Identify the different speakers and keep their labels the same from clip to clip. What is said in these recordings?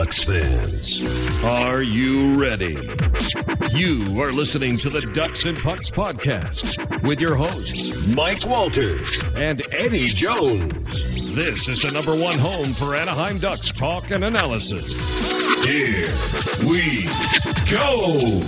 Speaker 1: Ducks fans, are you ready? You are listening to the Ducks and Pucks podcast with your hosts, Mike Walters and Eddie Jones. This is the number one home for Anaheim Ducks talk and analysis. Here we go.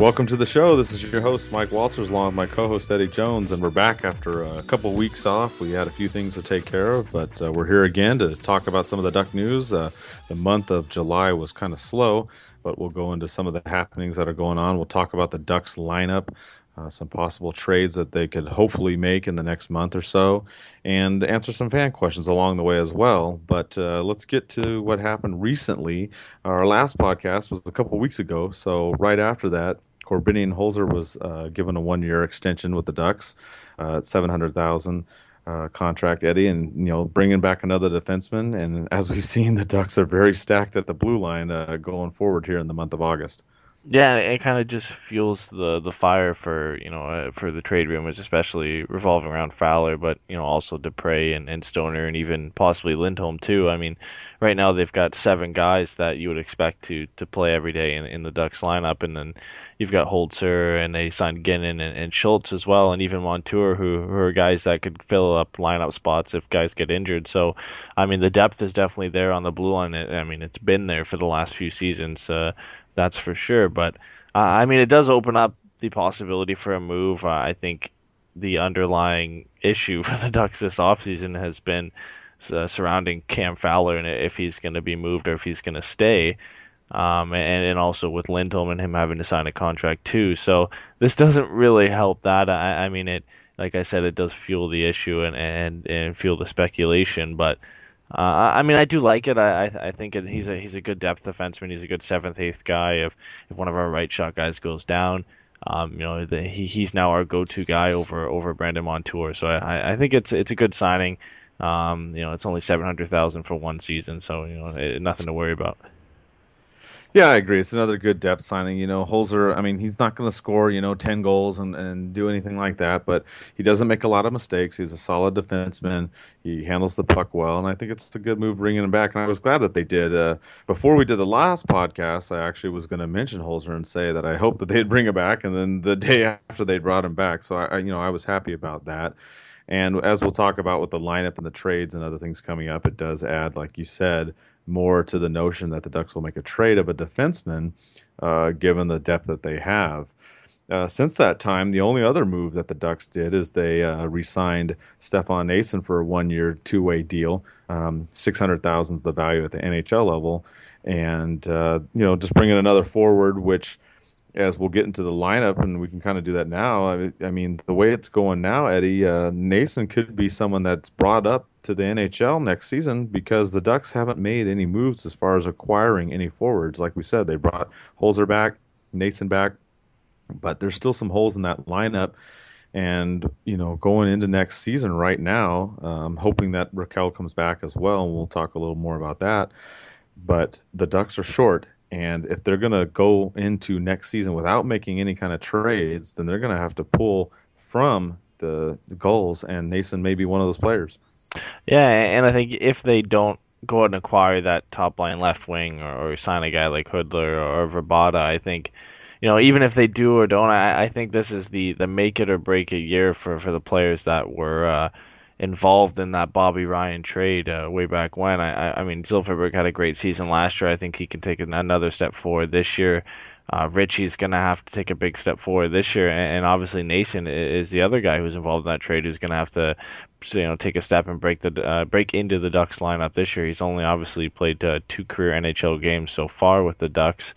Speaker 2: Welcome to the show. This is your host, Mike Walters, along with my co host, Eddie Jones, and we're back after a couple weeks off. We had a few things to take care of, but uh, we're here again to talk about some of the Duck news. Uh, the month of July was kind of slow, but we'll go into some of the happenings that are going on. We'll talk about the Ducks lineup, uh, some possible trades that they could hopefully make in the next month or so, and answer some fan questions along the way as well. But uh, let's get to what happened recently. Our last podcast was a couple weeks ago, so right after that, Korbinian Holzer was uh, given a one-year extension with the Ducks uh, seven hundred thousand uh, contract, Eddie, and you know bringing back another defenseman. And as we've seen, the Ducks are very stacked at the blue line uh, going forward here in the month of August.
Speaker 3: Yeah, it kind of just fuels the the fire for you know uh, for the trade rumors, especially revolving around Fowler, but you know also Despres and, and Stoner and even possibly Lindholm too. I mean, right now they've got seven guys that you would expect to to play every day in, in the Ducks lineup, and then you've got Holzer and they signed Ginnon and, and Schultz as well, and even Montour, who, who are guys that could fill up lineup spots if guys get injured. So, I mean, the depth is definitely there on the blue line. I mean, it's been there for the last few seasons. Uh, that's for sure. But uh, I mean, it does open up the possibility for a move. Uh, I think the underlying issue for the Ducks this offseason has been uh, surrounding Cam Fowler and if he's going to be moved or if he's going to stay. Um, and, and also with Lindholm and him having to sign a contract too. So this doesn't really help that. I, I mean, it like I said, it does fuel the issue and, and, and fuel the speculation. But uh, I mean, I do like it. I I think it, he's a he's a good depth defenseman. He's a good seventh, eighth guy. If if one of our right shot guys goes down, um, you know, the, he he's now our go-to guy over over Brandon Montour. So I I think it's it's a good signing. Um, you know, it's only seven hundred thousand for one season, so you know, it, nothing to worry about.
Speaker 2: Yeah, I agree. It's another good depth signing. You know, Holzer, I mean, he's not going to score, you know, 10 goals and, and do anything like that, but he doesn't make a lot of mistakes. He's a solid defenseman. He handles the puck well, and I think it's a good move bringing him back. And I was glad that they did. Uh, before we did the last podcast, I actually was going to mention Holzer and say that I hope that they'd bring him back, and then the day after they brought him back. So, I, you know, I was happy about that. And as we'll talk about with the lineup and the trades and other things coming up, it does add, like you said, more to the notion that the Ducks will make a trade of a defenseman, uh, given the depth that they have. Uh, since that time, the only other move that the Ducks did is they uh, re-signed Stefan Noesen for a one-year, two-way deal. Um, Six hundred thousand is the value at the NHL level, and uh, you know just bringing another forward, which as we'll get into the lineup, and we can kind of do that now. I, I, mean, the way it's going now, Eddie, uh, Noesen could be someone that's brought up to the NHL next season because the Ducks haven't made any moves as far as acquiring any forwards. Like we said, they brought Holzer back, Noesen back, but there's still some holes in that lineup. And you know, going into next season right now, um, hoping that Rakell comes back as well, and we'll talk a little more about that. But the Ducks are short, and if they're going to go into next season without making any kind of trades, then they're going to have to pull from the, the Gulls, and Noesen may be one of those players.
Speaker 3: Yeah, and I think if they don't go out and acquire that top line left wing or, or sign a guy like Hudler or, or Vrbata, I think you know, even if they do or don't, I, I think this is the, the make it or break it year for, for the players that were uh, involved in that Bobby Ryan trade uh, way back when. I, I mean, Silfverberg had a great season last year. I think he can take another step forward this year. Uh, Ritchie's going to have to take a big step forward this year, and, and obviously Noesen is the other guy who's involved in that trade who's going to have to, you know, take a step and break the uh, break into the Ducks lineup this year. He's only obviously played uh, two career NHL games so far with the Ducks,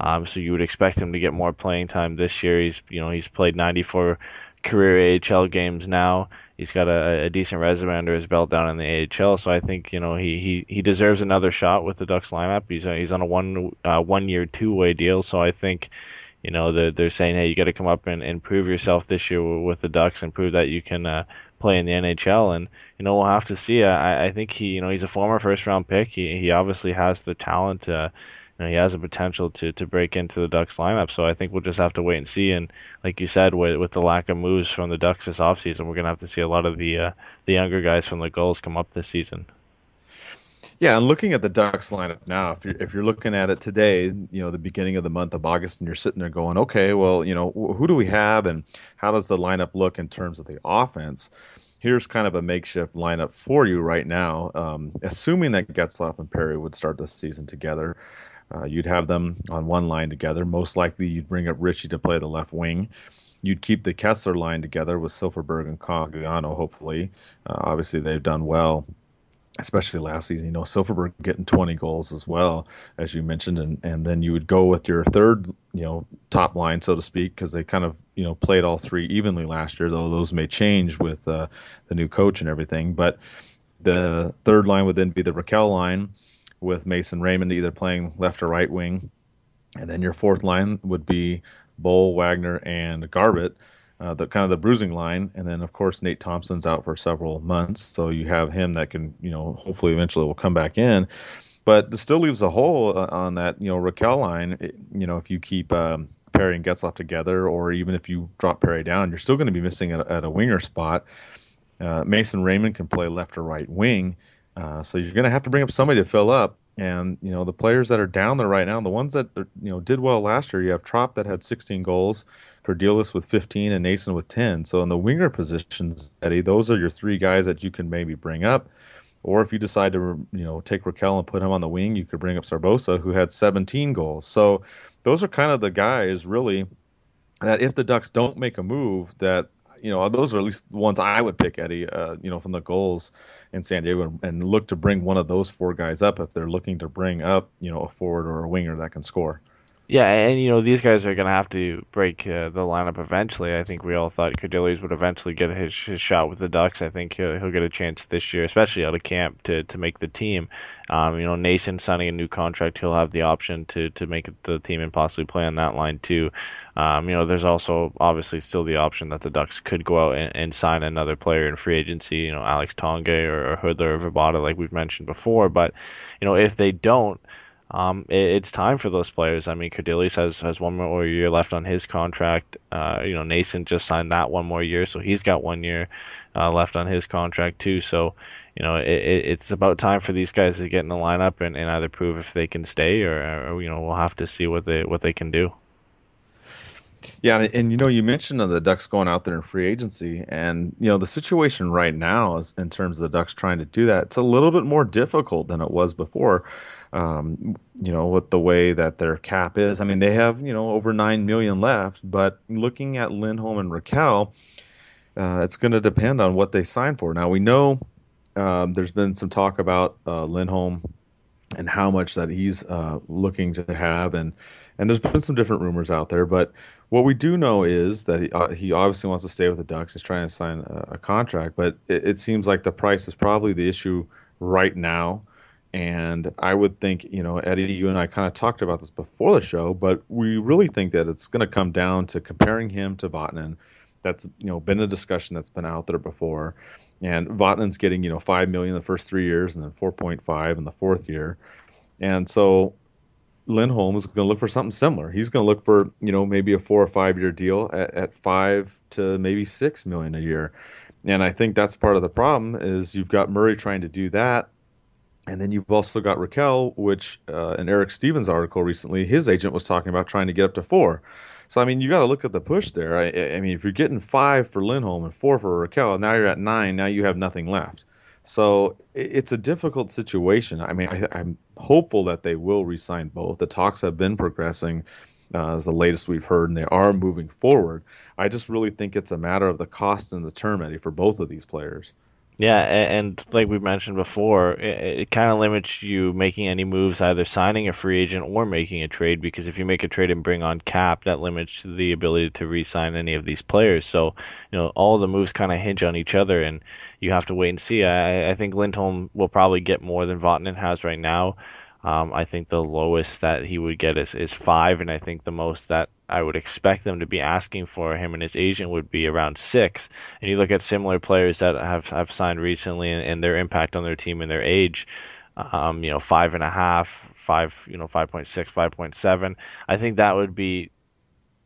Speaker 3: um, so you would expect him to get more playing time this year. He's you know he's played 94 career AHL games now he's got a, a, decent resume under his belt down in the AHL. So I think you know he, he, he deserves another shot with the Ducks lineup. He's he's on a one uh, one year two way deal. So I think you know they're, they're saying hey you got to come up and, and prove yourself this year with the Ducks and prove that you can uh, play in the NHL. And you know we'll have to see. I I think he you know he's a former first round pick. He he obviously has the talent. Uh, you know, he has the potential to, to break into the Ducks lineup. So I think we'll just have to wait and see. And like you said, with, with the lack of moves from the Ducks this offseason, we're going to have to see a lot of the uh, the younger guys from the Gulls come up this season.
Speaker 2: Yeah, and looking at the Ducks lineup now, if you're if you're looking at it today, you know the beginning of the month of August, and you're sitting there going, okay, well, you know, who do we have, and how does the lineup look in terms of the offense? Here's kind of a makeshift lineup for you right now, um, assuming that Getzlaf and Perry would start the season together. Uh, you'd have them on one line together. Most likely, you'd bring up Ritchie to play the left wing. You'd keep the Kesler line together with Silfverberg and Cogliano, hopefully. Uh, obviously, they've done well especially last season. You know, Silfverberg getting 20 goals as well, as you mentioned, and and then you would go with your third, you know, top line, so to speak, because they kind of you know played all three evenly last year, though those may change with uh, the new coach and everything. But the third line would then be the Rakell line with Mason Raymond either playing left or right wing, and then your fourth line would be Boll, Wagner, and Garbutt uh, the kind of the bruising line, and then of course Nate Thompson's out for several months, so you have him that can you know hopefully eventually will come back in, but it still leaves a hole uh, on that you know Rakell line. It, you know if you keep um, Perry and Getzlaf together, or even if you drop Perry down, you're still going to be missing at, at a winger spot. Uh, Mason Raymond can play left or right wing, uh, so you're going to have to bring up somebody to fill up. And you know the players that are down there right now, the ones that you know did well last year, you have Tropp that had 16 goals. Kerdiles with 15 and Noesen with 10. So in the winger positions, Eddie, those are your three guys that you can maybe bring up. Or if you decide to, you know, take Rakell and put him on the wing, you could bring up Sgarbossa, who had 17 goals. So those are kind of the guys, really, that if the Ducks don't make a move, that you know, those are at least the ones I would pick, Eddie. Uh, you know, from the Gulls in San Diego, and, and look to bring one of those four guys up if they're looking to bring up, you know, a forward or a winger that can score.
Speaker 3: Yeah, and you know these guys are going to have to break uh, the lineup eventually. I think we all thought Kerdiles would eventually get his, his shot with the Ducks. I think he'll, he'll get a chance this year, especially out of camp, to, to make the team. Um, you know, Noesen signing a new contract, he'll have the option to to make the team and possibly play on that line too. Um, you know, there's also obviously still the option that the Ducks could go out and, and sign another player in free agency. You know, Alex Tanguay or, or Hudler or Vrbata, like we've mentioned before. But you know, if they don't um, it, it's time for those players. I mean, Kerdiles has, has one more year left on his contract. Uh, you know, Noesen just signed that one more year, so he's got one year uh, left on his contract too. So, you know, it, it's about time for these guys to get in the lineup and, and either prove if they can stay or, or, you know, we'll have to see what they what they can do.
Speaker 2: Yeah, and, and, you know, you mentioned the Ducks going out there in free agency, and you know, the situation right now is in terms of the Ducks trying to do that. It's a little bit more difficult than it was before um, you know, with the way that their cap is. I mean, they have, you know, over 9 million left, but looking at Lindholm and Rakell, uh, it's going to depend on what they sign for. Now, we know um, there's been some talk about uh, Lindholm and how much that he's uh, looking to have, and, and there's been some different rumors out there, but what we do know is that he, uh, he obviously wants to stay with the Ducks. He's trying to sign a, a contract, but it, it seems like the price is probably the issue right now. And I would think, you know, Eddie, you and I kind of talked about this before the show, but we really think that it's going to come down to comparing him to Vatanen. That's you know been a discussion that's been out there before, and Vatanen's getting you know five million the first three years, and then four point five in the fourth year, and so Lindholm is going to look for something similar. He's going to look for you know maybe a four or five year deal at, at five to maybe six million a year, and I think that's part of the problem is you've got Murray trying to do that and then you've also got Rakell, which uh, in Eric Stevens' article recently, his agent was talking about trying to get up to four. So I mean, you got to look at the push there. I, I, mean, if you're getting five for Lindholm and four for Rakell, now you're at nine. Now you have nothing left. So it's a difficult situation. I mean, I, am hopeful that they will resign both. The talks have been progressing, uh, as the latest we've heard, and they are moving forward. I just really think it's a matter of the cost and the term, Eddie, for both of these players.
Speaker 3: Yeah, and, like we mentioned before, it, it kind of limits you making any moves, either signing a free agent or making a trade. Because if you make a trade and bring on cap, that limits the ability to re-sign any of these players. So, you know, all the moves kind of hinge on each other, and you have to wait and see. I, I think Lindholm will probably get more than Vatanen has right now. Um, I think the lowest that he would get is, is five, and I think the most that I would expect them to be asking for him and his agent would be around six. And you look at similar players that have, have signed recently and, and their impact on their team and their age, um, you know, five and a half, five, you know, 5.6, 5.7. I think that would be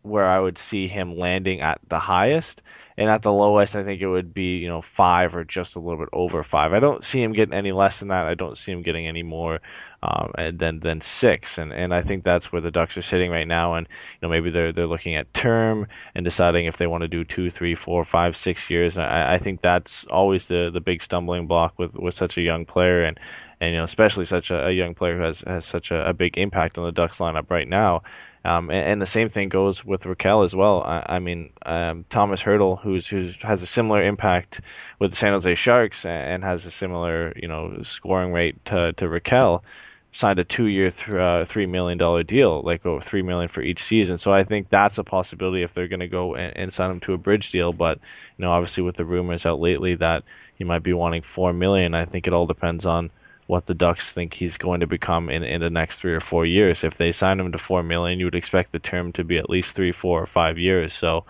Speaker 3: where I would see him landing at the highest. and at the lowest, I think it would be you know five or just a little bit over five. I don't see him getting any less than that. I don't see him getting any more um, and then than six, and and I think that's where the Ducks are sitting right now. And you know maybe they're they're looking at term and deciding if they want to do two, three, four, five, six years. I, I think that's always the the big stumbling block with with such a young player, and and you know especially such a, a young player who has has such a, a big impact on the Ducks lineup right now. Um, and, and, the same thing goes with Rakell as well. I, I mean, um, Tomas Hertl, who's who's has a similar impact with the San Jose Sharks and has a similar you know scoring rate to to Rakell, signed a two-year, uh, three million dollar deal, like over three million for each season. So I think that's a possibility if they're going to go and, and sign him to a bridge deal. But you know, obviously with the rumors out lately that he might be wanting four million, I think it all depends on what the Ducks think he's going to become in, in the next three or four years. If they sign him to four million, you would expect the term to be at least three, four, or five years. So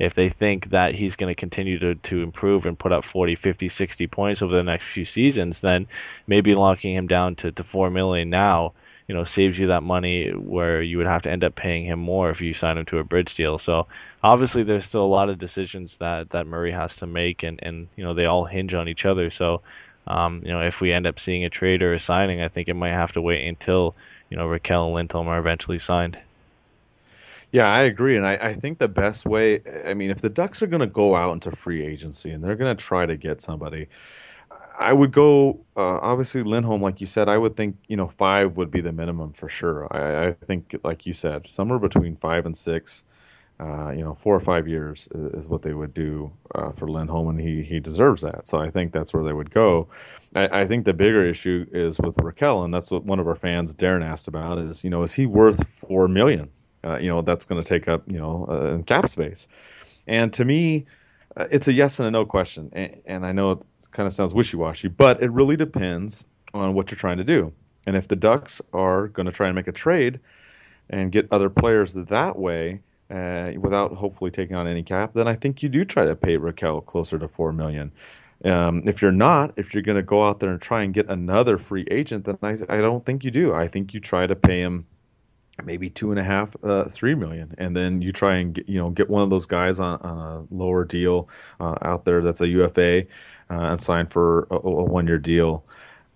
Speaker 3: if they think that he's going to continue to, to improve and put up 40, 50, 60 points over the next few seasons, then maybe locking him down to, to four million now, you know, saves you that money where you would have to end up paying him more if you sign him to a bridge deal. So obviously there's still a lot of decisions that, that Murray has to make and, and you know, they all hinge on each other. So um, you know, if we end up seeing a trade or a signing, I think it might have to wait until you know Rakell and Lindholm are eventually signed.
Speaker 2: Yeah, I agree, and I, I think the best way. I mean, if the Ducks are going to go out into free agency and they're going to try to get somebody, I would go. Uh, obviously, Lindholm, like you said, I would think you know five would be the minimum for sure. I, I think, like you said, somewhere between five and six uh, you know, four or five years is, is what they would do uh, for Lindholm, and he he deserves that. So I think that's where they would go. I, I, think the bigger issue is with Rakell, and that's what one of our fans, Darren, asked about. Is you know, is he worth four million? Uh, you know, that's going to take up you know uh, cap space. And to me, uh, it's a yes and a no question. And, and I know it kind of sounds wishy-washy, but it really depends on what you're trying to do. And if the Ducks are going to try and make a trade and get other players that way uh, without hopefully taking on any cap, then I think you do try to pay Rakell closer to four million. Um, if you're not, if you're going to go out there and try and get another free agent, then I, I don't think you do. I think you try to pay him maybe two and a half, uh, three million, and then you try and get, you know get one of those guys on, on a lower deal uh, out there that's a UFA uh, and sign for a, a one year deal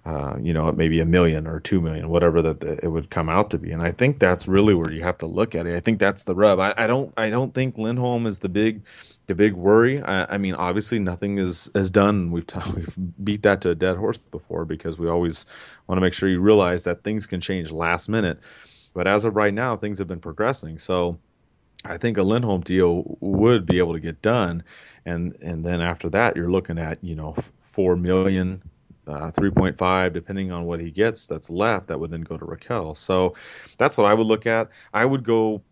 Speaker 2: uh, you know, maybe a million or two million, whatever that it would come out to be. And I think that's really where you have to look at it. I think that's the rub. I, I don't, I don't think Lindholm is the big, the big worry. I, I mean, obviously nothing is is done. We've t- we've beat that to a dead horse before because we always want to make sure you realize that things can change last minute. But as of right now, things have been progressing. So. I think a Lindholm deal would be able to get done, and and then after that, you're looking at you know four million uh, 3.5, depending on what he gets that's left, that would then go to Rakell. So that's what I would look at. I would go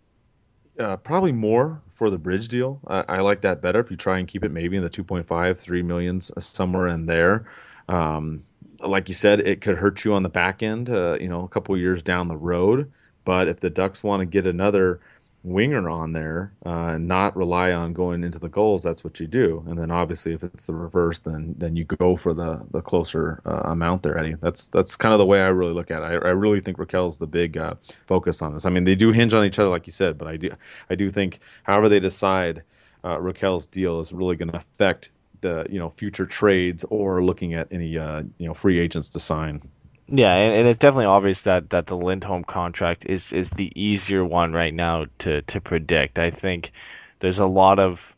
Speaker 2: uh, probably more for the bridge deal. I, I, like that better if you try and keep it maybe in the 2.5, 3 millions, uh, somewhere in there. Um, like you said, it could hurt you on the back end, uh, you know, a couple years down the road. But if the Ducks want to get another winger on there, uh, not rely on going into the Gulls. That's what you do. And then obviously, if it's the reverse, then then you go for the the closer uh, amount there, Eddie. That's that's kind of the way I really look at it. I, I really think Rakell's the big uh, focus on this. I mean, they do hinge on each other, like you said, but I do I do think however they decide uh, Rakell's deal is really going to affect the you know future trades or looking at any uh, you know free agents to sign.
Speaker 3: Yeah, and, and, it's definitely obvious that, that the Lindholm contract is, is the easier one right now to, to predict. I think there's a lot of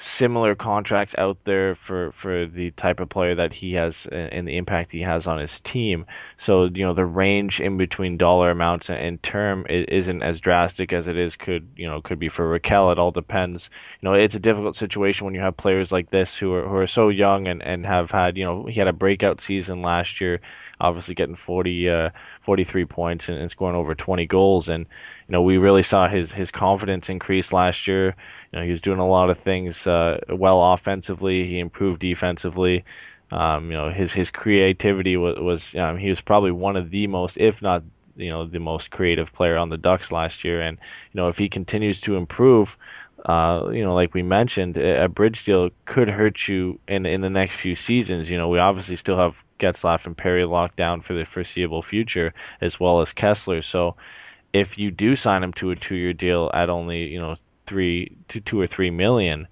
Speaker 3: similar contracts out there for, for the type of player that he has and the impact he has on his team. So, you know, the range in between dollar amounts and term isn't as drastic as it is could, you know, could be for Rakell. It all depends. You know, it's a difficult situation when you have players like this who are, who are so young and, and have had, you know, he had a breakout season last year obviously getting 40, uh, 43 points and, and, scoring over 20 goals. And, you know, we really saw his, his confidence increase last year. You know, he was doing a lot of things uh, well offensively. He improved defensively. Um, you know, his, his creativity was, was um, he was probably one of the most, if not you know the most creative player on the Ducks last year, and you know if he continues to improve, uh, you know, like we mentioned, a bridge deal could hurt you in in the next few seasons. You know, we obviously still have Getzlaf and Perry locked down for the foreseeable future, as well as Kesler. So, if you do sign him to a two-year deal at only you know three to two or three million,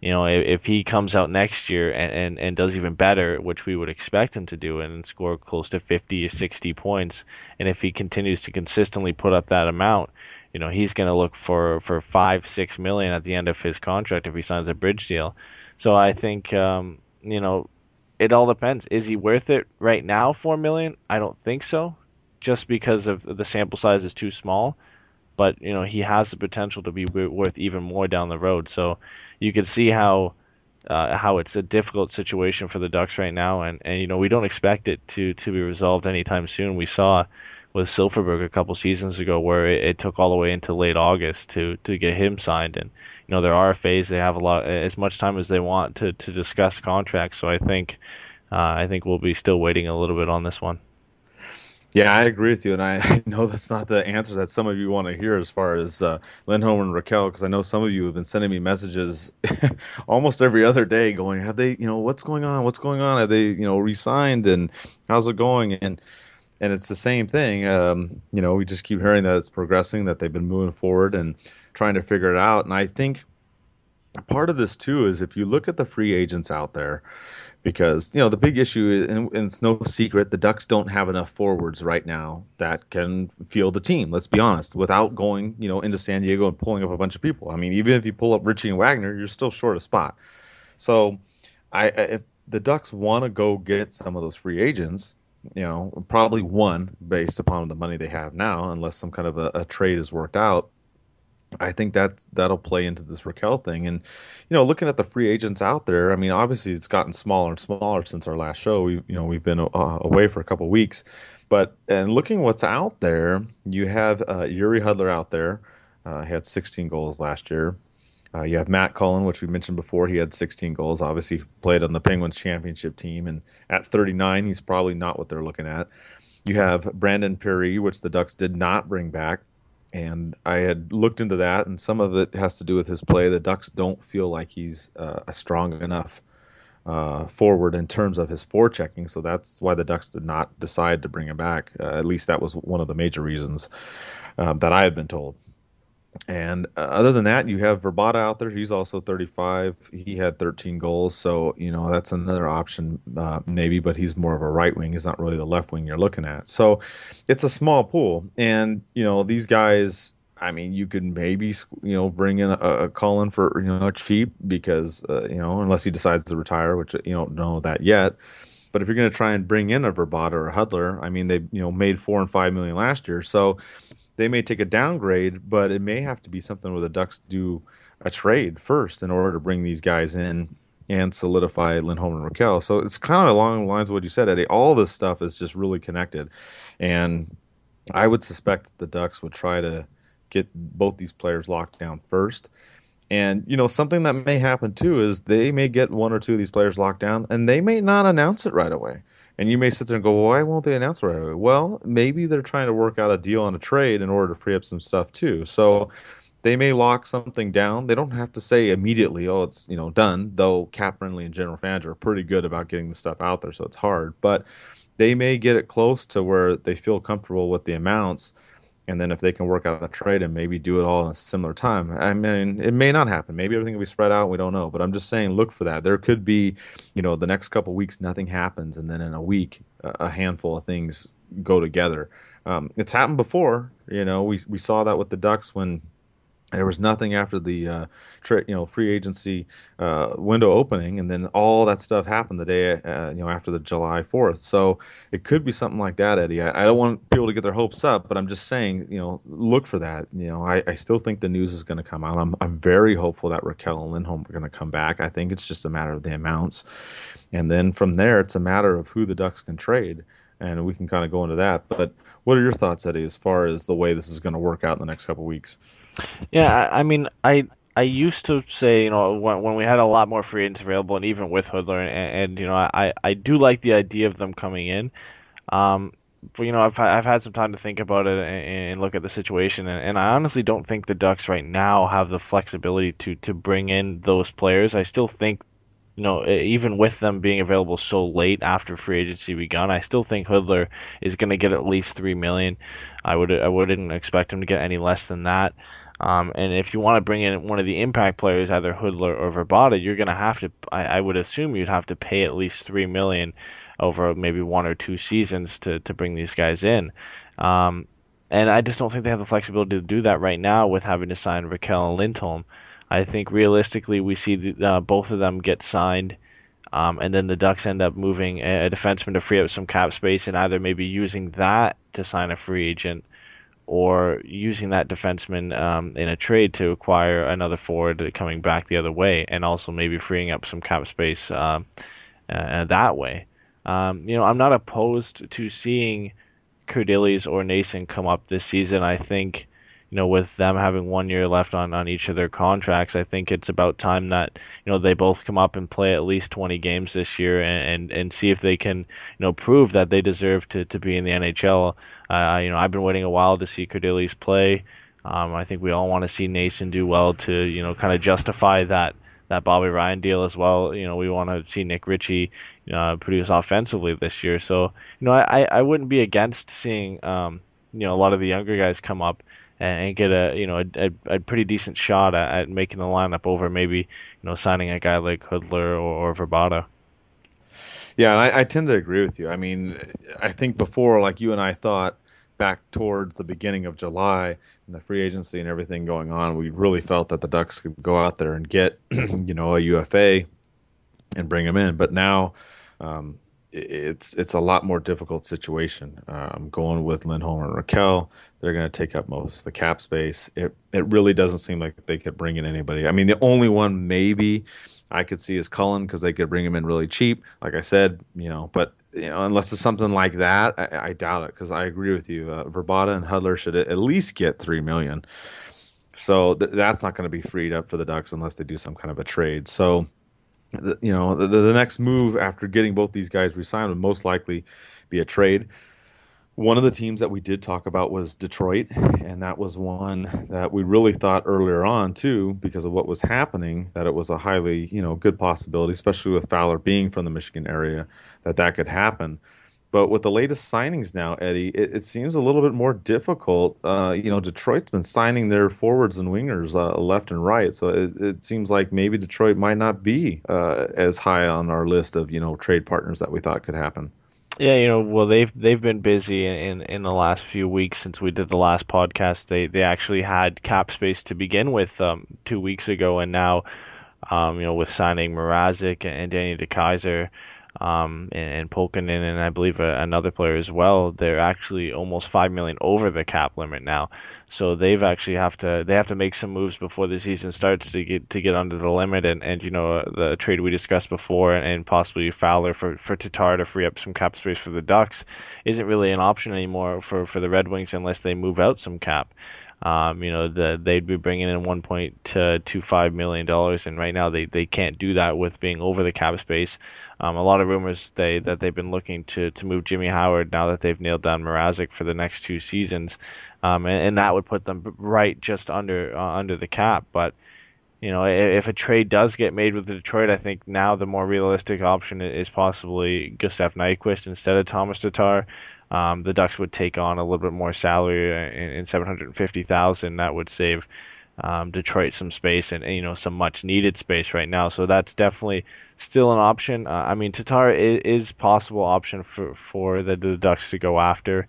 Speaker 3: you know, if, if he comes out next year and, and, and does even better, which we would expect him to do, and score close to 50 or 60 points, and if he continues to consistently put up that amount, you know, he's going to look for, for five, six million at the end of his contract if he signs a bridge deal. So I think, um, you know, it all depends. Is he worth it right now, four million? I don't think so, just because of the sample size is too small. But you know, he has the potential to be worth even more down the road. So you can see how uh, how it's a difficult situation for the Ducks right now, and, and you know we don't expect it to to be resolved anytime soon. We saw with Silfverberg a couple seasons ago where it, it, took all the way into late August to to get him signed, and you know their RFAs they have a lot as much time as they want to to discuss contracts. So I think uh, I think we'll be still waiting a little bit on this one.
Speaker 2: Yeah, I agree with you, and I, I, know that's not the answer that some of you want to hear as far as uh, Lindholm and Rakell, because I know some of you have been sending me messages almost every other day, going, "Have they, you know, what's going on? What's going on? Have they, you know, resigned? And how's it going?" And and it's the same thing. Um, you know, we just keep hearing that it's progressing, that they've been moving forward and trying to figure it out. And I think part of this too is if you look at the free agents out there because you know the big issue is, and, it's no secret the Ducks don't have enough forwards right now that can field the team. Let's be honest. Without going you know into San Diego and pulling up a bunch of people, I mean even if you pull up Ritchie and Wagner, you're still short a spot. So, I if the Ducks want to go get some of those free agents, you know probably one based upon the money they have now, unless some kind of a, a trade is worked out. I think that that'll play into this Rakell thing. And you know, looking at the free agents out there, I mean, obviously it's gotten smaller and smaller since our last show. We you know we've been uh, away for a couple weeks, but and looking what's out there, you have uh, Jiri Hudler out there. Uh, he had 16 goals last year. Uh, you have Matt Cullen, which we mentioned before. He had 16 goals. Obviously, played on the Penguins championship team, and at 39, he's probably not what they're looking at. You have Brandon Pirri, which the Ducks did not bring back and I had looked into that, and some of it has to do with his play. The Ducks don't feel like he's uh, a strong enough uh, forward in terms of his forechecking, so that's why the Ducks did not decide to bring him back. Uh, at least that was one of the major reasons um, that I had been told. And uh, other than that, you have Vrbata out there. He's also 35. He had 13 goals, so you know that's another option uh, maybe. But he's more of a right wing. He's not really the left wing you're looking at. So it's a small pool, and you know these guys. I mean, you could maybe you know bring in a, a Cullen for you know cheap because uh, you know unless he decides to retire, which you don't know that yet. But if you're going to try and bring in a Vrbata or a Hudler, I mean they you know made four and five million last year, so they may take a downgrade, but it may have to be something where the Ducks do a trade first in order to bring these guys in and solidify Lindholm and Rakell. So it's kind of along the lines of what you said, Eddie. All this stuff is just really connected, and I would suspect the Ducks would try to get both these players locked down first. And you know something that may happen too is they may get one or two of these players locked down, and they may not announce it right away. And you may sit there and go, well, why won't they announce it right away? Well, maybe they're trying to work out a deal on a trade in order to free up some stuff too. So they may lock something down. They don't have to say immediately, oh, it's you know done. Though Cap Friendly and General Fanger are pretty good about getting the stuff out there, so it's hard. But they may get it close to where they feel comfortable with the amounts and then if they can work out a trade and maybe do it all in a similar time i mean it may not happen. Maybe everything will be spread out. We don't know. But i'm just saying look for that. There could be you know the next couple weeks nothing happens and then in a week a handful of things go together. Um, it's happened before. You know we, we saw that with the ducks when there was nothing after the uh, tra- you know free agency uh, window opening, and then all that stuff happened the day uh, you know after the July Fourth. So it could be something like that, Eddie. I, I, don't want people to get their hopes up, but I'm just saying, you know, look for that. You know, I, I still think the news is going to come out. I'm I'm very hopeful that Rakell and Lindholm are going to come back. I think it's just a matter of the amounts, and then from there, it's a matter of who the Ducks can trade, and we can kind of go into that. But what are your thoughts, Eddie, as far as the way this is going to work out in the next couple weeks?
Speaker 3: Yeah, I, mean, I I used to say, you know, when, when we had a lot more free agents available, and even with Hudler, and, and you know, I, I do like the idea of them coming in. Um, but, you know, I've I've had some time to think about it and, and look at the situation, and, and, I honestly don't think the Ducks right now have the flexibility to to bring in those players. I still think, you know, even with them being available so late after free agency begun, I still think Hudler is going to get at least three million. I would I wouldn't expect him to get any less than that. Um, and if you want to bring in one of the impact players, either Hudler or Vrbata, you're going to have to. I, I, would assume you'd have to pay at least three million over maybe one or two seasons to to bring these guys in. Um, and I just don't think they have the flexibility to do that right now with having to sign Rakell and Lindholm. I think realistically, we see the, uh, both of them get signed. Um, and then the Ducks end up moving a defenseman to free up some cap space and either maybe using that to sign a free agent or using that defenseman um, in a trade to acquire another forward coming back the other way, and also maybe freeing up some cap space uh, uh, that way. Um, you know, I'm not opposed to seeing Kerdiles or Noesen come up this season. I think you know, with them having one year left on, on each of their contracts, I think it's about time that, you know, they both come up and play at least 20 games this year and, and, and see if they can, you know, prove that they deserve to, to be in the NHL. Uh, you know, I've been waiting a while to see Kerdiles play. Um, I think we all want to see Noesen do well to, you know, kind of justify that that Bobby Ryan deal as well. You know, we want to see Nick Ritchie uh, produce offensively this year. So, you know, I, I wouldn't be against seeing, um, you know, a lot of the younger guys come up and get a you know a, a, a pretty decent shot at, at, making the lineup over maybe you know signing a guy like Hudler or, or Vrbata.
Speaker 2: Yeah, I, I tend to agree with you. I mean, I think before, like you and I thought, back towards the beginning of July and the free agency and everything going on, we really felt that the Ducks could go out there and get, you know, a UFA and bring him in. But now, um, it's it's a lot more difficult situation. Um, going with Lindholm and Rakell. they're going to take up most of the cap space. It it really doesn't seem like they could bring in anybody. I mean, the only one maybe I could see is Cullen because they could bring him in really cheap. Like I said, you know, but you know, unless it's something like that, I, I doubt it because I agree with you. Uh, Vrbata and Hudler should at least get three million. So th- that's not going to be freed up for the Ducks unless they do some kind of a trade. So the, you know, the, the next move after getting both these guys resigned would most likely be a trade. One of the teams that we did talk about was Detroit, and that was one that we really thought earlier on too, because of what was happening, that it was a highly, you know, good possibility, especially with Fowler being from the Michigan area, that that could happen. But with the latest signings now, Eddie, it, it seems a little bit more difficult. Uh, you know, Detroit's been signing their forwards and wingers uh, left and right, so it, it, seems like maybe Detroit might not be uh, as high on our list of you know trade partners that we thought could happen.
Speaker 3: Yeah, you know, well they've they've been busy in, in the last few weeks since we did the last podcast. They they actually had cap space to begin with um, two weeks ago, and now, um, you know, with signing Mrazek and Danny DeKeyser um, and, and Pulkkinen and I believe a, another player as well. They're actually almost five million over the cap limit now, so they've actually have to they have to make some moves before the season starts to get to get under the limit. And, and you know the trade we discussed before and, and possibly Fowler for for Tatar to free up some cap space for the Ducks isn't really an option anymore for for the Red Wings unless they move out some cap. Um, you know, the, they'd be bringing in 1.25 million dollars, and right now they, they can't do that with being over the cap space. Um, a lot of rumors they that they've been looking to to move Jimmy Howard now that they've nailed down Mrazek for the next two seasons, um, and, and, that would put them right just under uh, under the cap. But you know, if a trade does get made with Detroit, I think now the more realistic option is possibly Gustav Nyquist instead of Thomas Tatar um, the Ducks would take on a little bit more salary in, in 750,000. That would save um, Detroit some space and, you know some much needed space right now. So that's definitely still an option. Uh, I mean, Tatar is, is possible option for for the, the Ducks to go after.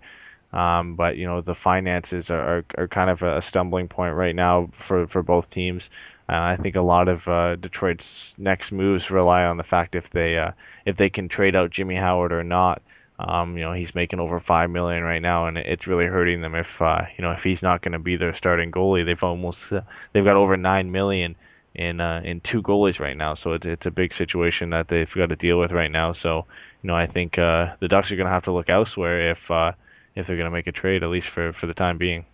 Speaker 3: Um, but you know the finances are, are, are, kind of a stumbling point right now for, for both teams. Uh, I think a lot of uh, Detroit's next moves rely on the fact if they uh, if they can trade out Jimmy Howard or not. Um, you know, he's making over five million right now, and it's really hurting them if uh, you know if he's not going to be their starting goalie. They've almost uh, they've got over nine million in uh, in two goalies right now, so it's it's a big situation that they've got to deal with right now. So you know, I think uh, the Ducks are going to have to look elsewhere if uh, if they're going to make a trade, at least for for the time being.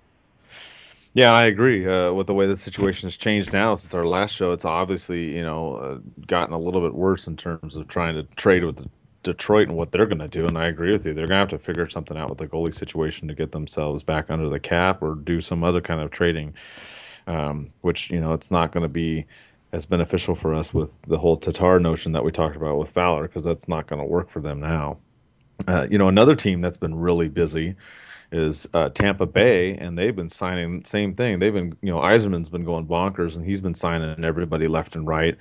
Speaker 2: Yeah, I agree. Uh, with the way the situation has changed now since our last show, it's obviously you know uh, gotten a little bit worse in terms of trying to trade with the Detroit and what they're going to do, and I agree with you. They're going to have to figure something out with the goalie situation to get themselves back under the cap or do some other kind of trading, um, which you know it's not going to be as beneficial for us with the whole Tatar notion that we talked about with Fowler because that's not going to work for them now. Uh, you know, another team that's been really busy is uh, Tampa Bay, and they've been signing the same thing. They've been, you know, Yzerman's been going bonkers, and he's been signing everybody left and right,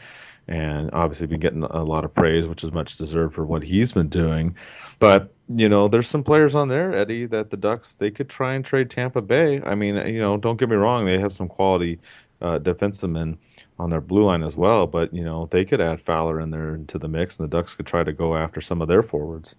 Speaker 2: and obviously been getting a lot of praise, which is much deserved for what he's been doing. But you know, there's some players on there, Eddie, that the Ducks they could try and trade Tampa Bay. I mean, you know, don't get me wrong, they have some quality uh, defensemen on their blue line as well, but you know, they could add Fowler in there into the mix, and the Ducks could try to go after some of their forwards.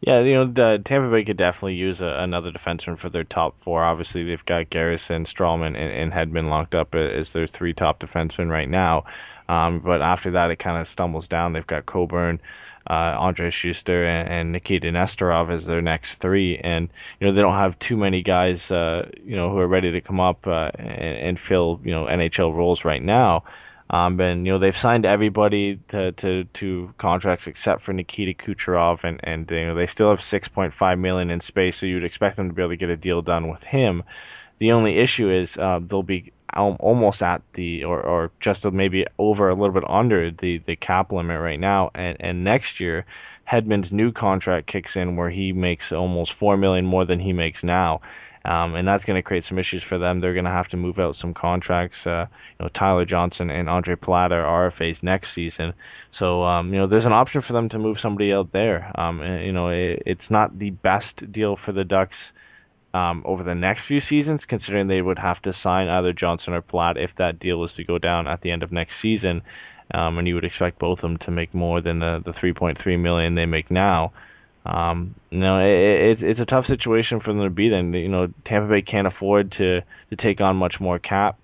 Speaker 3: Yeah, you know, the Tampa Bay could definitely use a, another defenseman for their top four. Obviously, they've got Garrison, Stralman, and, and Hedman locked up as their three top defensemen right now. Um, but after that, it kind of stumbles down. They've got Coburn, uh, Andrej Sustr, and, and Nikita Nesterov as their next three, and you know they don't have too many guys, uh, you know, who are ready to come up uh, and, and fill you know NHL roles right now. Um, and you know they've signed everybody to, to, to contracts except for Nikita Kucherov, and and you know they still have 6.5 million in space, so you'd expect them to be able to get a deal done with him. The only issue is uh, they'll be almost at the or, or just maybe over a little bit under the the cap limit right now, and and next year. Hedman's new contract kicks in where he makes almost four million more than he makes now, um, and that's going to create some issues for them. They're going to have to move out some contracts. Uh, you know, Tyler Johnson and Andre Palat are RFAs next season, so um, you know there's an option for them to move somebody out there. Um, and, you know, it, it's not the best deal for the Ducks. Um, over the next few seasons, considering they would have to sign either Johnson or Palat if that deal was to go down at the end of next season, um, and you would expect both of them to make more than the, the 3.3 million they make now. Um, you know, it, it's it's a tough situation for them to be in. You know, Tampa Bay can't afford to to take on much more cap.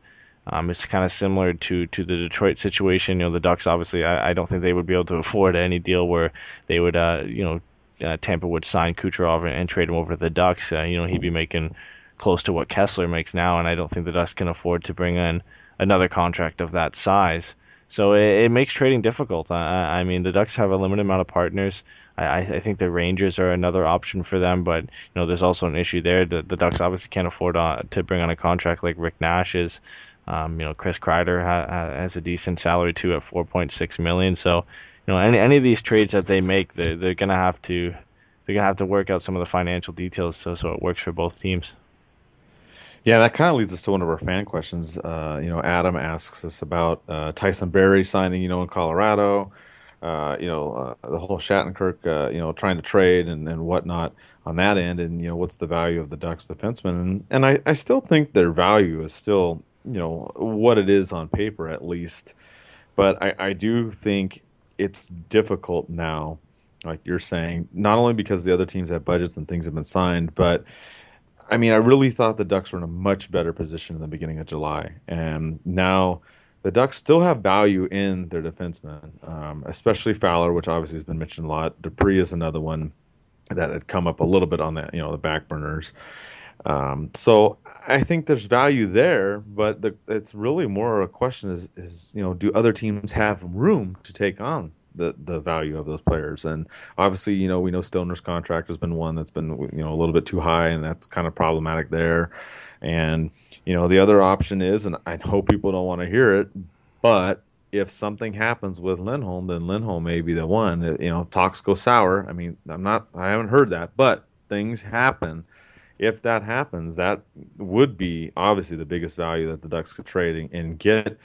Speaker 3: Um, it's kind of similar to to the Detroit situation. You know, the Ducks obviously, I, I don't think they would be able to afford any deal where they would, uh, you know, uh, Tampa would sign Kucherov and, and, trade him over to the Ducks. Uh, you know, he'd be making close to what Kesler makes now, and I don't think the Ducks can afford to bring in another contract of that size. So it, it makes trading difficult. I, I mean, the Ducks have a limited amount of partners. I, I think the Rangers are another option for them, but you know there's also an issue there. The, the Ducks obviously can't afford uh, to bring on a contract like Rick Nash is. Um, you know, Chris Kreider ha, has a decent salary too at 4.6 million. So, you know, any any of these trades that they make, they're, they're gonna have to they're gonna have to work out some of the financial details so so it works for both teams.
Speaker 2: Yeah, that kind of leads us to one of our fan questions. Uh, you know, Adam asks us about uh, Tyson Barrie signing, you know, in Colorado uh, you know, uh, the whole Shattenkirk, uh, you know, trying to trade and, and whatnot on that end, and you know, what's the value of the Ducks defenseman? And and I, I still think their value is still, you know, what it is on paper at least, but I, I do think it's difficult now, like you're saying, not only because the other teams have budgets and things have been signed, but I mean, I really thought the Ducks were in a much better position in the beginning of July, and now the Ducks still have value in their defensemen, um, especially Fowler, which obviously has been mentioned a lot. Despres is another one that had come up a little bit on the you know the back burners. Um, so I think there's value there, but the, it's really more a question is is you know do other teams have room to take on the the value of those players? And obviously you know we know Stoner's contract has been one that's been you know a little bit too high, and that's kind of problematic there. And you know, the other option is, and I hope people don't want to hear it, but if something happens with Lindholm, then Lindholm may be the one. Uh, you know, talks go sour. I mean, I'm not, I haven't heard that, but things happen. If that happens, that would be obviously the biggest value that the Ducks could trade and get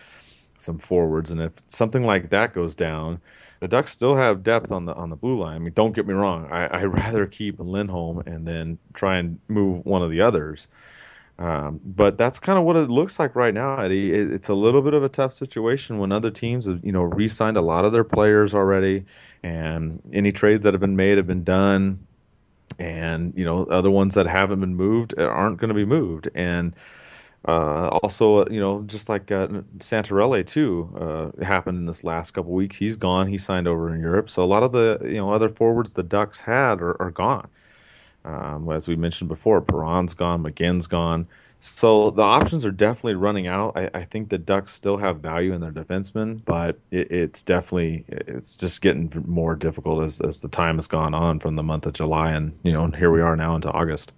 Speaker 2: some forwards. And if something like that goes down, the Ducks still have depth on the on the blue line. I mean, don't get me wrong. I, I'd rather keep Lindholm and then try and move one of the others. Um, but that's kind of what it looks like right now, Eddie. It, it's a little bit of a tough situation when other teams have, you know, re-signed a lot of their players already, and any trades that have been made have been done, and you know, other ones that haven't been moved aren't going to be moved, and uh, also, you know, just like uh, Santorelli too uh, happened in this last couple weeks. He's gone. He signed over in Europe. So a lot of the you know other forwards the Ducks had are, are gone. Um, as we mentioned before, Perron's gone, McGinn's gone. So the options are definitely running out. I, I think the Ducks still have value in their defensemen, but it, it's definitely it's just getting more difficult as, as the time has gone on from the month of July, and you know here we are now into August.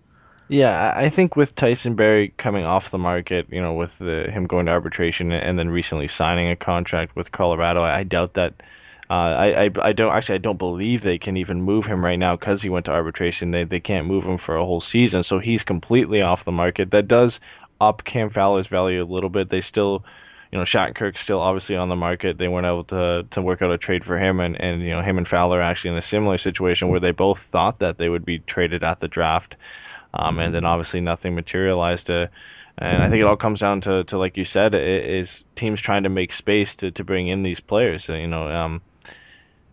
Speaker 3: Yeah, I think with Tyson Barrie coming off the market, you know, with the, him going to arbitration and then recently signing a contract with Colorado, I doubt that Uh, I, I I don't actually I don't believe they can even move him right now because he went to arbitration. They they can't move him for a whole season, so he's completely off the market. That does up Cam Fowler's value a little bit. They still you know, Shattenkirk's still obviously on the market. They weren't able to to work out a trade for him, and and you know him and Fowler are actually in a similar situation where they both thought that they would be traded at the draft, um, and then obviously nothing materialized. To, and I think it all comes down to, to like you said, is teams trying to make space to, to bring in these players. You know, um,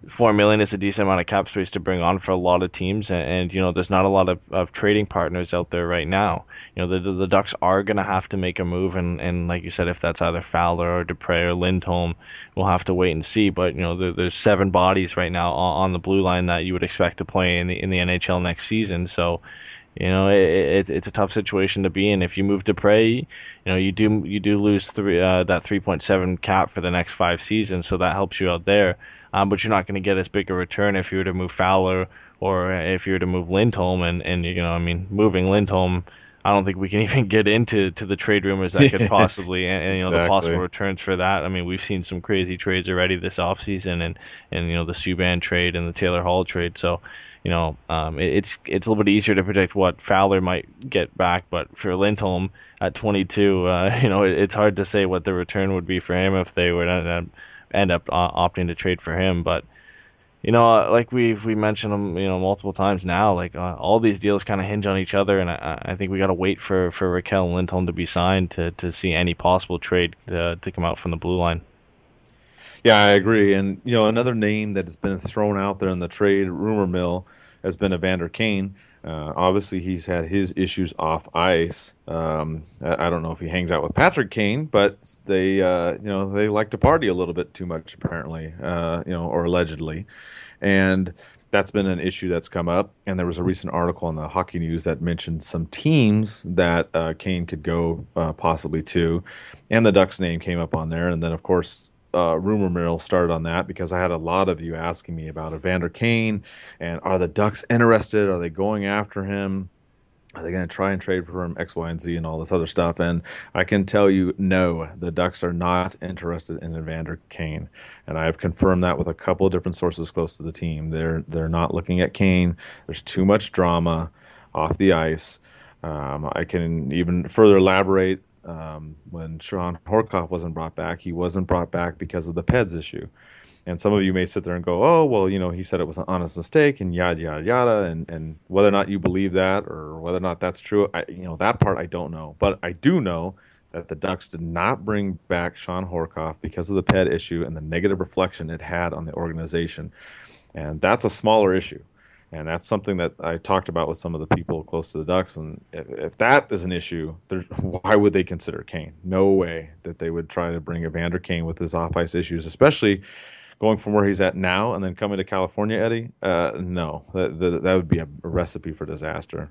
Speaker 3: four million is a decent amount of cap space to bring on for a lot of teams, and, and you know there's not a lot of, of trading partners out there right now. You know the the Ducks are gonna have to make a move, and, and like you said, if that's either Fowler or Despres or Lindholm, we'll have to wait and see. But you know there, there's seven bodies right now on, on the blue line that you would expect to play in the in the NHL next season. So you know, it, it, it's a tough situation to be in. If you move Despres, you know, you do you do lose three uh, that 3.7 cap for the next five seasons, so that helps you out there um, but you're not going to get as big a return if you were to move Fowler or if you were to move Lindholm. And, and you know, I mean, moving Lindholm, I don't think we can even get into to the trade rumors that could possibly and, and you know exactly. the possible returns for that. I mean, we've seen some crazy trades already this offseason and and you know the Subban trade and the Taylor Hall trade. So you know, um, it, it's it's a little bit easier to predict what Fowler might get back, but for Lindholm at 22, uh, you know, it, it's hard to say what the return would be for him if they were to end up uh, opting to trade for him. But you know, uh, like we've we mentioned them, you know, multiple times now. Like uh, all these deals kind of hinge on each other, and I, I think we got to wait for for and Lindholm to be signed to to see any possible trade to, to come out from the blue line.
Speaker 2: Yeah, I agree. And you know, another name that has been thrown out there in the trade rumor mill has been Evander Kane. Uh, obviously, he's had his issues off ice. Um, I, I, don't know if he hangs out with Patrick Kane, but they, uh, you know, they like to party a little bit too much, apparently, uh, you know, or allegedly, and that's been an issue that's come up. And there was a recent article in the Hockey News that mentioned some teams that uh, Kane could go uh, possibly to, and the Ducks' name came up on there. And then, of course, uh, rumor mill started on that because I had a lot of you asking me about Evander Kane and are the Ducks interested? Are they going after him? Are they going to try and trade for him X, Y, and Z and all this other stuff? And I can tell you, no, the Ducks are not interested in Evander Kane, and I have confirmed that with a couple of different sources close to the team. They're they're not looking at Kane. There's too much drama off the ice. Um, I can even further elaborate um, when Shawn Horcoff wasn't brought back, he wasn't brought back because of the PEDS issue. And some of you may sit there and go, oh, well, you know, he said it was an honest mistake and yada, yada, yada. And, and whether or not you believe that or whether or not that's true, I, you know, that part I don't know. But I do know that the Ducks did not bring back Shawn Horcoff because of the PED issue and the negative reflection it had on the organization. And that's a smaller issue and that's something that I talked about with some of the people close to the Ducks. And if, if that is an issue, why would they consider Kane? No way that they would try to bring Evander Kane with his off ice issues, especially going from where he's at now and then coming to California, Eddie. Uh, no, that, that, that would be a recipe for disaster.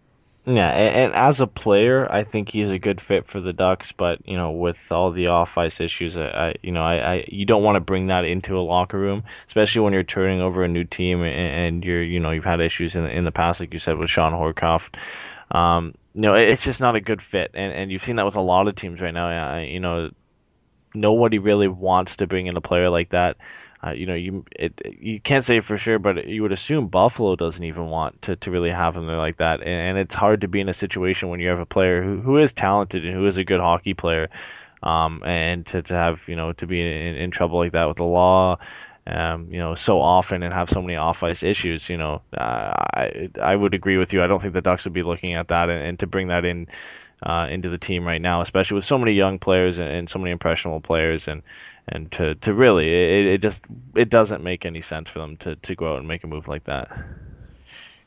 Speaker 3: Yeah, and, as a player, I think he's a good fit for the Ducks. But you know, with all the off ice issues, I, you know, I, I you don't want to bring that into a locker room, especially when you're turning over a new team and, and you're, you know, you've had issues in in the past, like you said with Shawn Horcoff. Um, you know, it's just not a good fit, and and you've seen that with a lot of teams right now. You know, nobody really wants to bring in a player like that uh, you know, you it, you can't say for sure, but you would assume Buffalo doesn't even want to, to really have him there like that. And, and it's hard to be in a situation when you have a player who, who is talented and who is a good hockey player, um, and to, to have you know to be in, in trouble like that with the law. Um, you know, so often and have so many off ice issues. You know, uh, I I would agree with you. I don't think the Ducks would be looking at that and, and to bring that in uh, into the team right now, especially with so many young players and, and so many impressionable players and and to, to really it, it just it doesn't make any sense for them to, to go out and make a move like that.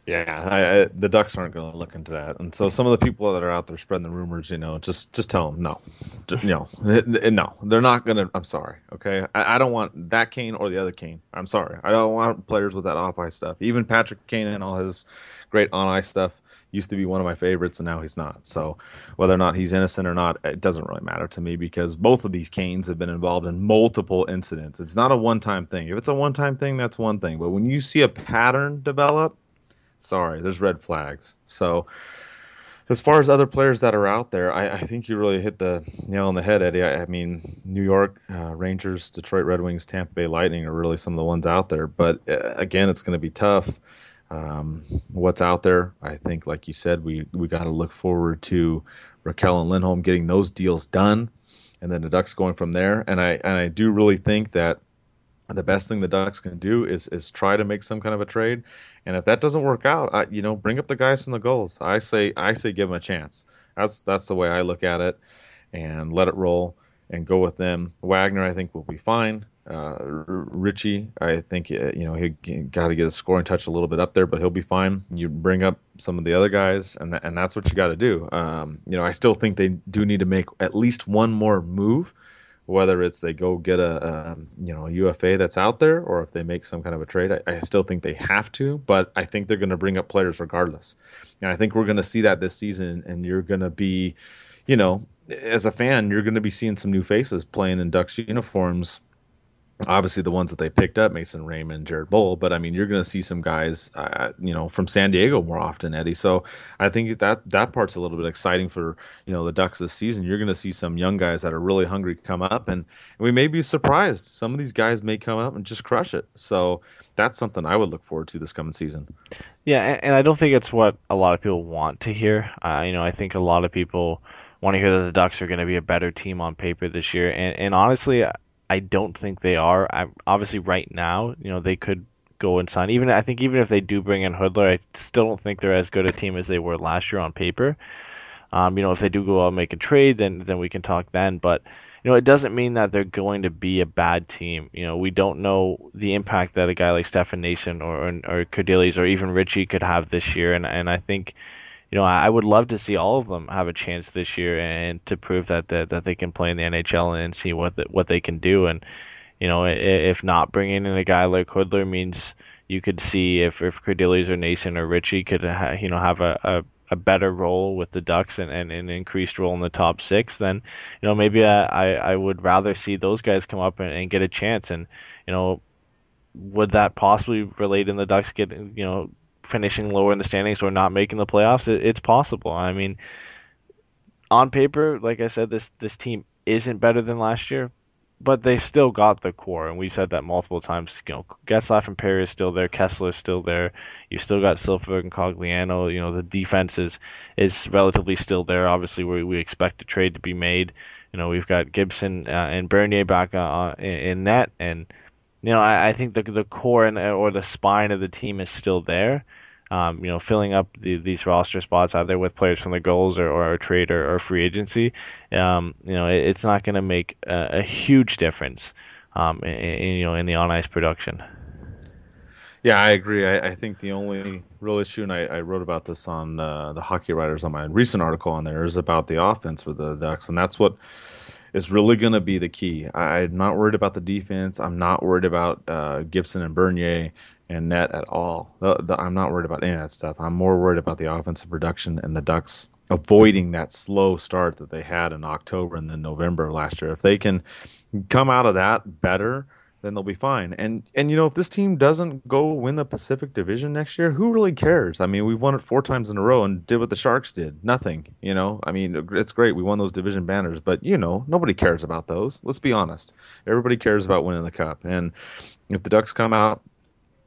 Speaker 2: Yeah, I, I, the Ducks aren't going to look into that, and so some of the people that are out there spreading the rumors, you know, just just tell them no, just, no, they're not going to. I'm sorry, okay. I, I, don't want that Kane or the other Kane. I'm sorry, I don't want players with that off ice stuff. Even Patrick Kane and all his great on ice stuff used to be one of my favorites, and now he's not. So whether or not he's innocent or not, it doesn't really matter to me because both of these Kanes have been involved in multiple incidents. It's not a one-time thing. If it's a one-time thing, that's one thing. But when you see a pattern develop, sorry, there's red flags. So as far as other players that are out there, I, I, think you really hit the nail on the head, Eddie. I, I mean, New York uh, Rangers, Detroit Red Wings, Tampa Bay Lightning are really some of the ones out there. But uh, again, it's going to be tough. Um, what's out there? I think, like you said, we we got to look forward to Rakell and Lindholm getting those deals done, and then the Ducks going from there. And I and I do really think that the best thing the Ducks can do is is try to make some kind of a trade. And if that doesn't work out, I, you know, bring up the guys from the Gulls. I say I say give them a chance. That's that's the way I look at it, and let it roll and go with them. Wagner, I think, will be fine. Uh, Ritchie, I think uh, you know he got to get his scoring touch a little bit up there, but he'll be fine. You bring up some of the other guys, and th- and that's what you got to do. Um, you know, I still think they do need to make at least one more move whether it's they go get a, a, you know UFA that's out there or if they make some kind of a trade. I, I still think they have to, but I think they're going to bring up players regardless. And I think we're going to see that this season, and you're going to be, you know, as a fan, you're going to be seeing some new faces playing in Ducks uniforms obviously the ones that they picked up, Mason Raymond, Jared Boll, but I mean, you're going to see some guys, uh, you know, from San Diego more often, Eddie. So I think that that part's a little bit exciting for you know the Ducks this season. You're going to see some young guys that are really hungry come up, and, and we may be surprised. Some of these guys may come up and just crush it. So that's something I would look forward to this coming season.
Speaker 3: Yeah, and, and I don't think it's what a lot of people want to hear. Uh, you know, I think a lot of people want to hear that the Ducks are going to be a better team on paper this year, and, and honestly. I don't think they are. I, obviously, right now, you know, they could go and sign. Even I think even if they do bring in Hudler, I still don't think they're as good a team as they were last year on paper. Um, you know, if they do go out and make a trade, then then we can talk then. But you know, it doesn't mean that they're going to be a bad team. You know, we don't know the impact that a guy like Stefan Noesen or or, or Kerdiles or even Ritchie could have this year, and and I think you know, I, would love to see all of them have a chance this year and to prove that that, that they can play in the NHL and see what the, what they can do. And you know, if not bringing in a guy like Hudler means you could see if if Kerdiles or Noesen or Ritchie could ha, you know have a, a a better role with the Ducks and, and an increased role in the top six, then you know maybe I, I, I would rather see those guys come up and, and, get a chance. And you know, would that possibly relate in the Ducks getting you know finishing lower in the standings or not making the playoffs, it, it's possible. I mean, on paper, like I said, this this team isn't better than last year, but they've still got the core, and we've said that multiple times. You know, Getzlaf and Perry is still there, Kesler is still there. You've still got Silfverberg and Cogliano. You know, the defense is is relatively still there. Obviously, we we expect a trade to be made. You know, we've got Gibson uh, and Bernier back uh, in, in net, and you know, I, I think the the core and or the spine of the team is still there. Um, you know, filling up the, these roster spots either with players from the Gulls or, or a trade or, or free agency. Um, you know, it, it's not going to make a, a, huge difference. Um, in, in, you know, in the on ice production.
Speaker 2: Yeah, I agree. I, I, think the only real issue, and I, I wrote about this on uh, the Hockey Writers on my recent article on there, is about the offense for the Ducks, and that's what is really going to be the key. I, am not worried about the defense. I'm not worried about uh, Gibson and Bernier and net at all. The, the, I'm not worried about any of that stuff. I'm more worried about the offensive production and the Ducks avoiding that slow start that they had in October and then November last year. If they can come out of that better – then they'll be fine. And and you know, if this team doesn't go win the Pacific Division next year, who really cares? I mean, we've won it four times in a row and did what the Sharks did. Nothing. You know, I mean, it's great we won those division banners, but you know, nobody cares about those. Let's be honest. Everybody cares about winning the cup. And if the Ducks come out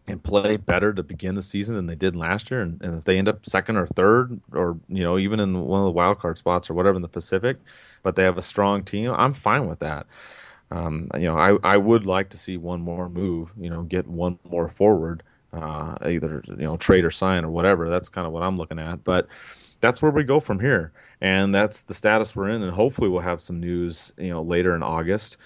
Speaker 2: and play better to begin the season than they did last year, and, and if they end up second or third, or you know, even in one of the wild card spots or whatever in the Pacific, but they have a strong team, I'm fine with that. Um, you know, I, I would like to see one more move, you know, get one more forward, uh, either, you know, trade or sign or whatever. That's kind of what I'm looking at. But that's where we go from here. And that's the status we're in. And hopefully we'll have some news, you know, later in August.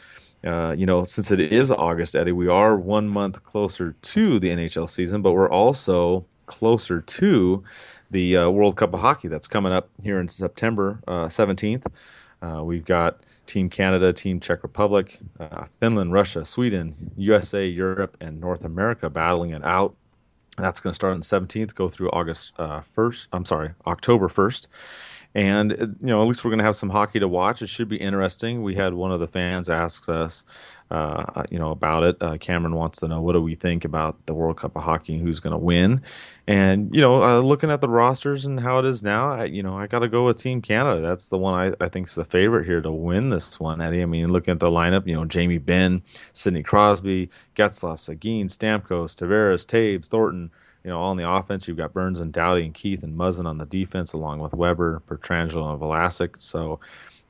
Speaker 2: Uh, you know, since it is August, Eddie, we are one month closer to the NHL season, but we're also closer to the uh, World Cup of Hockey that's coming up here in September uh, 17th. Uh, we've got Team Canada, Team Czech Republic, uh, Finland, Russia, Sweden, USA, Europe, and North America battling it out. That's going to start on the 17th, go through August uh, 1st. I'm sorry, October 1st. And you know at least we're going to have some hockey to watch. It should be interesting. We had one of the fans ask us, uh, you know, about it. Uh, Cameron wants to know what do we think about the World Cup of Hockey and who's going to win. And you know, uh, looking at the rosters and how it is now, I, you know, I got to go with Team Canada. That's the one I, I think is the favorite here to win this one, Eddie. I mean, looking at the lineup, you know, Jamie Benn, Sidney Crosby, Getzlaf, Seguin, Stamkos, Tavares, Toews, Thornton. You know, all on the offense, you've got Burns and Doughty and Keith and Muzzin on the defense, along with Weber, Pietrangelo, and Vlasic. So,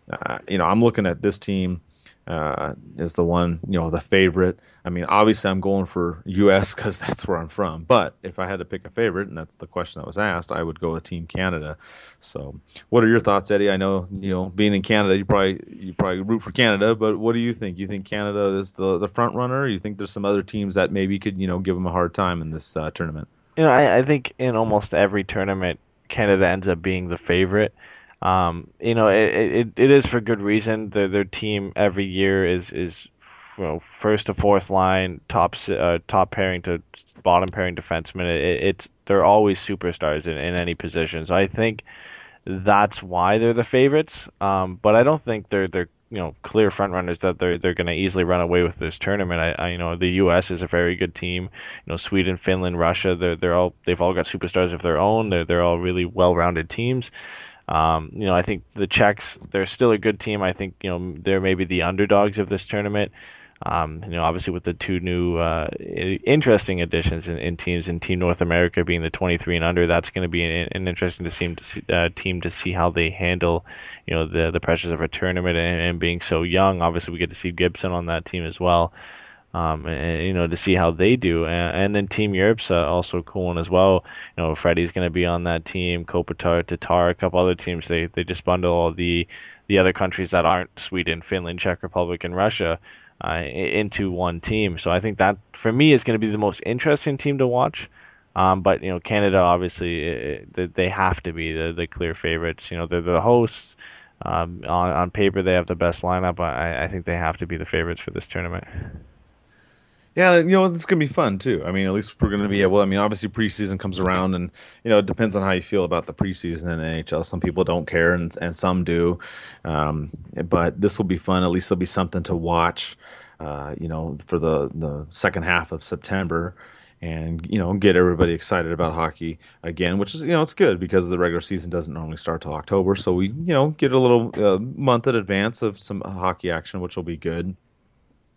Speaker 2: uh, you know, I'm looking at this team uh, the one, you know, the favorite. I mean, obviously, I'm going for U.S. because that's where I'm from. But if I had to pick a favorite, and that's the question that was asked, I would go with Team Canada. So, what are your thoughts, Eddie? I know, you know, being in Canada, you probably you probably root for Canada, but what do you think? You think Canada is the the front runner? you think there's some other teams that maybe could, you know, give them a hard time in this uh, tournament?
Speaker 3: You know, I, I think in almost every tournament, Canada ends up being the favorite. Um, you know, it, it, it is for good reason. Their their team every year is is you know, first to fourth line, top uh, top pairing to bottom pairing defenseman. It, it's they're always superstars in, in any position. So I think that's why they're the favorites. Um, but I don't think they're they're you know clear front runners that they're they're going to easily run away with this tournament. I, I you know the U.S. is a very good team. You know Sweden, Finland, Russia. They're they're all they've all got superstars of their own. They're they're all really well rounded teams. Um, you know, I think the Czechs, they're still a good team. I think, you know, they're maybe the underdogs of this tournament. Um, you know, obviously with the two new uh, interesting additions in, in, teams in Team North America being the 23 and under, that's going to be an, an interesting to see, uh, team to see how they handle, you know, the the pressures of a tournament and, and being so young. Obviously, we get to see Gibson on that team as well um, and, you know, to see how they do. And, and then Team Europe's uh, also cool one as well. You know, Freddie's going to be on that team, Kopitar, Tatar, a couple other teams. They they just bundle all the the other countries that aren't Sweden, Finland, Czech Republic, and Russia uh, into one team. So I think that for me is going to be the most interesting team to watch. Um, but you know, Canada obviously it, they have to be the, the clear favorites. You know, they're the hosts. Um, on, on paper, they have the best lineup. I, I think they have to be the favorites for this tournament.
Speaker 2: Yeah, you know it's gonna be fun too. I mean, at least we're gonna be able. I mean, obviously preseason comes around, and you know it depends on how you feel about the preseason in NHL. Some people don't care, and and some do. Um, but this will be fun. At least there'll be something to watch. Uh, you know, for the the second half of September, and you know get everybody excited about hockey again, which is you know it's good because the regular season doesn't normally start till October, so we you know get a little uh, month in advance of some hockey action, which will be good.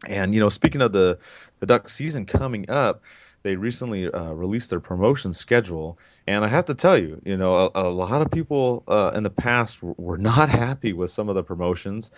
Speaker 2: And you know, speaking of the the Duck season coming up, they recently uh, released their promotion schedule, and I have to tell you, you know, a, a lot of people uh, in the past were not happy with some of the promotions,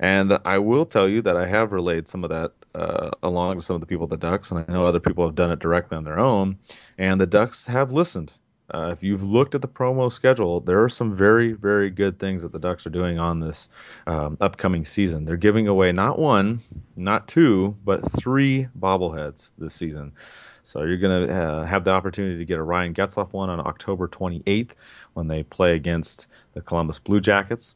Speaker 2: and I will tell you that I have relayed some of that uh, along with some of the people at the Ducks, and I know other people have done it directly on their own, and the Ducks have listened. Uh, if you've looked at the promo schedule, there are some very, very good things that the Ducks are doing on this um, upcoming season. They're giving away not one, not two, but three bobbleheads this season. So you're going to uh, have the opportunity to get a Ryan Getzlaf one on October 28th when they play against the Columbus Blue Jackets.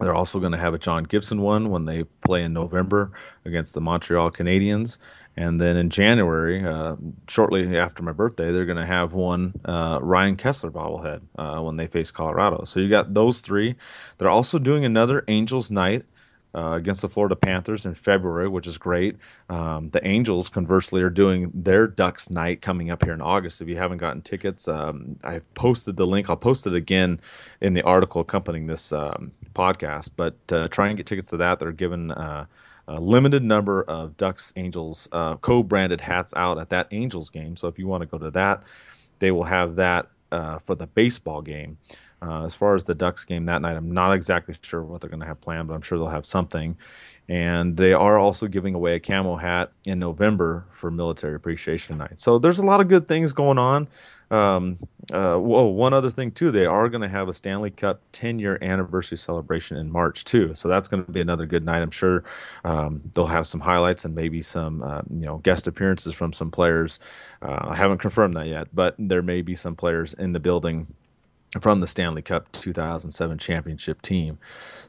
Speaker 2: They're also going to have a John Gibson one when they play in November against the Montreal Canadiens. And then in January, uh, shortly after my birthday, they're going to have one uh, Ryan Kesler bobblehead uh, when they face Colorado. So you got those three. They're also doing another Angels night uh, against the Florida Panthers in February, which is great. Um, the Angels, conversely, are doing their Ducks night coming up here in August. If you haven't gotten tickets, um, I've posted the link. I'll post it again in the article accompanying this um, podcast. But uh, try and get tickets to that. They're given uh, a limited number of Ducks Angels uh, co-branded hats out at that Angels game. So if you want to go to that, they will have that uh, for the baseball game. Uh, as far as the Ducks game that night, I'm not exactly sure what they're going to have planned, but I'm sure they'll have something. And they are also giving away a camo hat in November for Military Appreciation Night. So there's a lot of good things going on. Um, uh, whoa, one other thing too, they are going to have a Stanley Cup 10 year anniversary celebration in March too. So that's going to be another good night. I'm sure um, they'll have some highlights and maybe some uh, you know guest appearances from some players. Uh, I haven't confirmed that yet, but there may be some players in the building from the Stanley Cup 2007 championship team.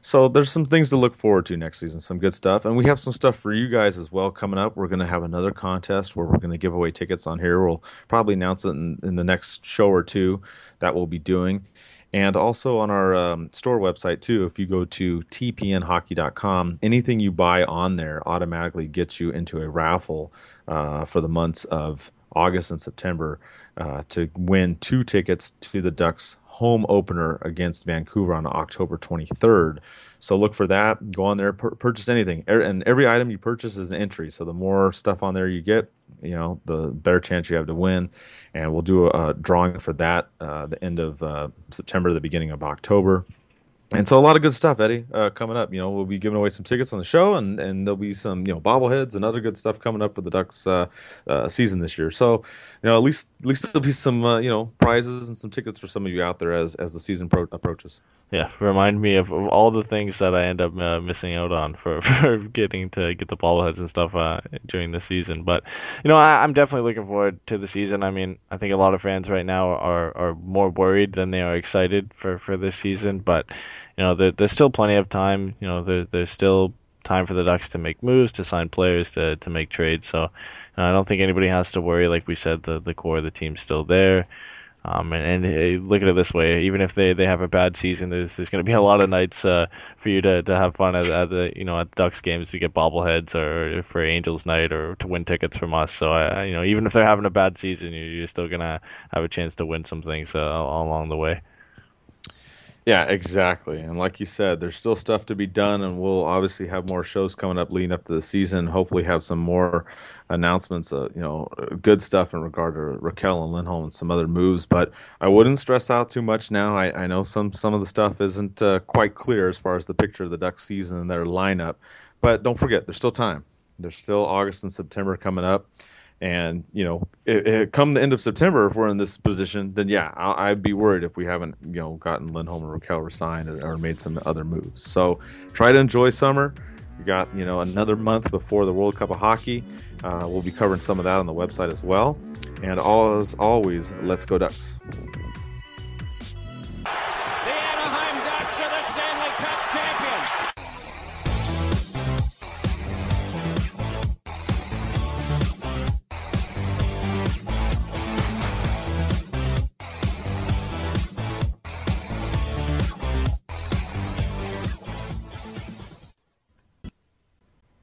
Speaker 2: So there's some things to look forward to next season, some good stuff. And we have some stuff for you guys as well coming up. We're going to have another contest where we're going to give away tickets on here. We'll probably announce it in, in the next show or two that we'll be doing. And also on our um, store website too, if you go to tpnhockey.com, anything you buy on there automatically gets you into a raffle uh, for the months of August and September uh, to win two tickets to the Ducks home opener against Vancouver on October 23rd. So look for that. Go on there, purchase anything, and every item you purchase is an entry. So the more stuff on there you get, you know, the better chance you have to win. And we'll do a, a drawing for that uh, the end of uh, September, the beginning of October and so a lot of good stuff, Eddie, uh, coming up. You know, we'll be giving away some tickets on the show, and, and there'll be some you know bobbleheads and other good stuff coming up for the Ducks uh, uh, season this year. So, you know, at least at least there'll be some uh, you know prizes and some tickets for some of you out there as as the season pro- approaches.
Speaker 3: Yeah, remind me of, of, all the things that I end up uh, missing out on for, for getting to get the bobbleheads and stuff uh, during the season. But you know, I, am definitely looking forward to the season. I mean, I think a lot of fans right now are are more worried than they are excited for for this season, but you know, there, there's still plenty of time. You know, there, there's still time for the Ducks to make moves, to sign players, to to make trades. So I don't think anybody has to worry. Like we said, the the core of the team's still there. Um, and, and look at it this way: even if they, they have a bad season, there's there's going to be a lot of nights uh, for you to, to have fun at, at the you know at Ducks games to get bobbleheads or for Angels night or to win tickets from us. So I, you know even if they're having a bad season, you're still gonna have a chance to win some things uh, along the way.
Speaker 2: Yeah, exactly. And like you said, there's still stuff to be done, and we'll obviously have more shows coming up leading up to the season. Hopefully, have some more announcements, uh, you know, good stuff in regard to Rakell and Lindholm and some other moves. But I wouldn't stress out too much now. I, I know some some of the stuff isn't uh, quite clear as far as the picture of the Ducks season and their lineup. But don't forget, there's still time. There's still August and September coming up. And you know, it, it, come the end of September, if we're in this position, then yeah, i would be worried if we haven't you know gotten Lindholm and Rakell resigned or, or made some other moves. So try to enjoy summer. We got you know another month before the World Cup of Hockey. Uh, we'll be covering some of that on the website as well. And as always, let's go Ducks.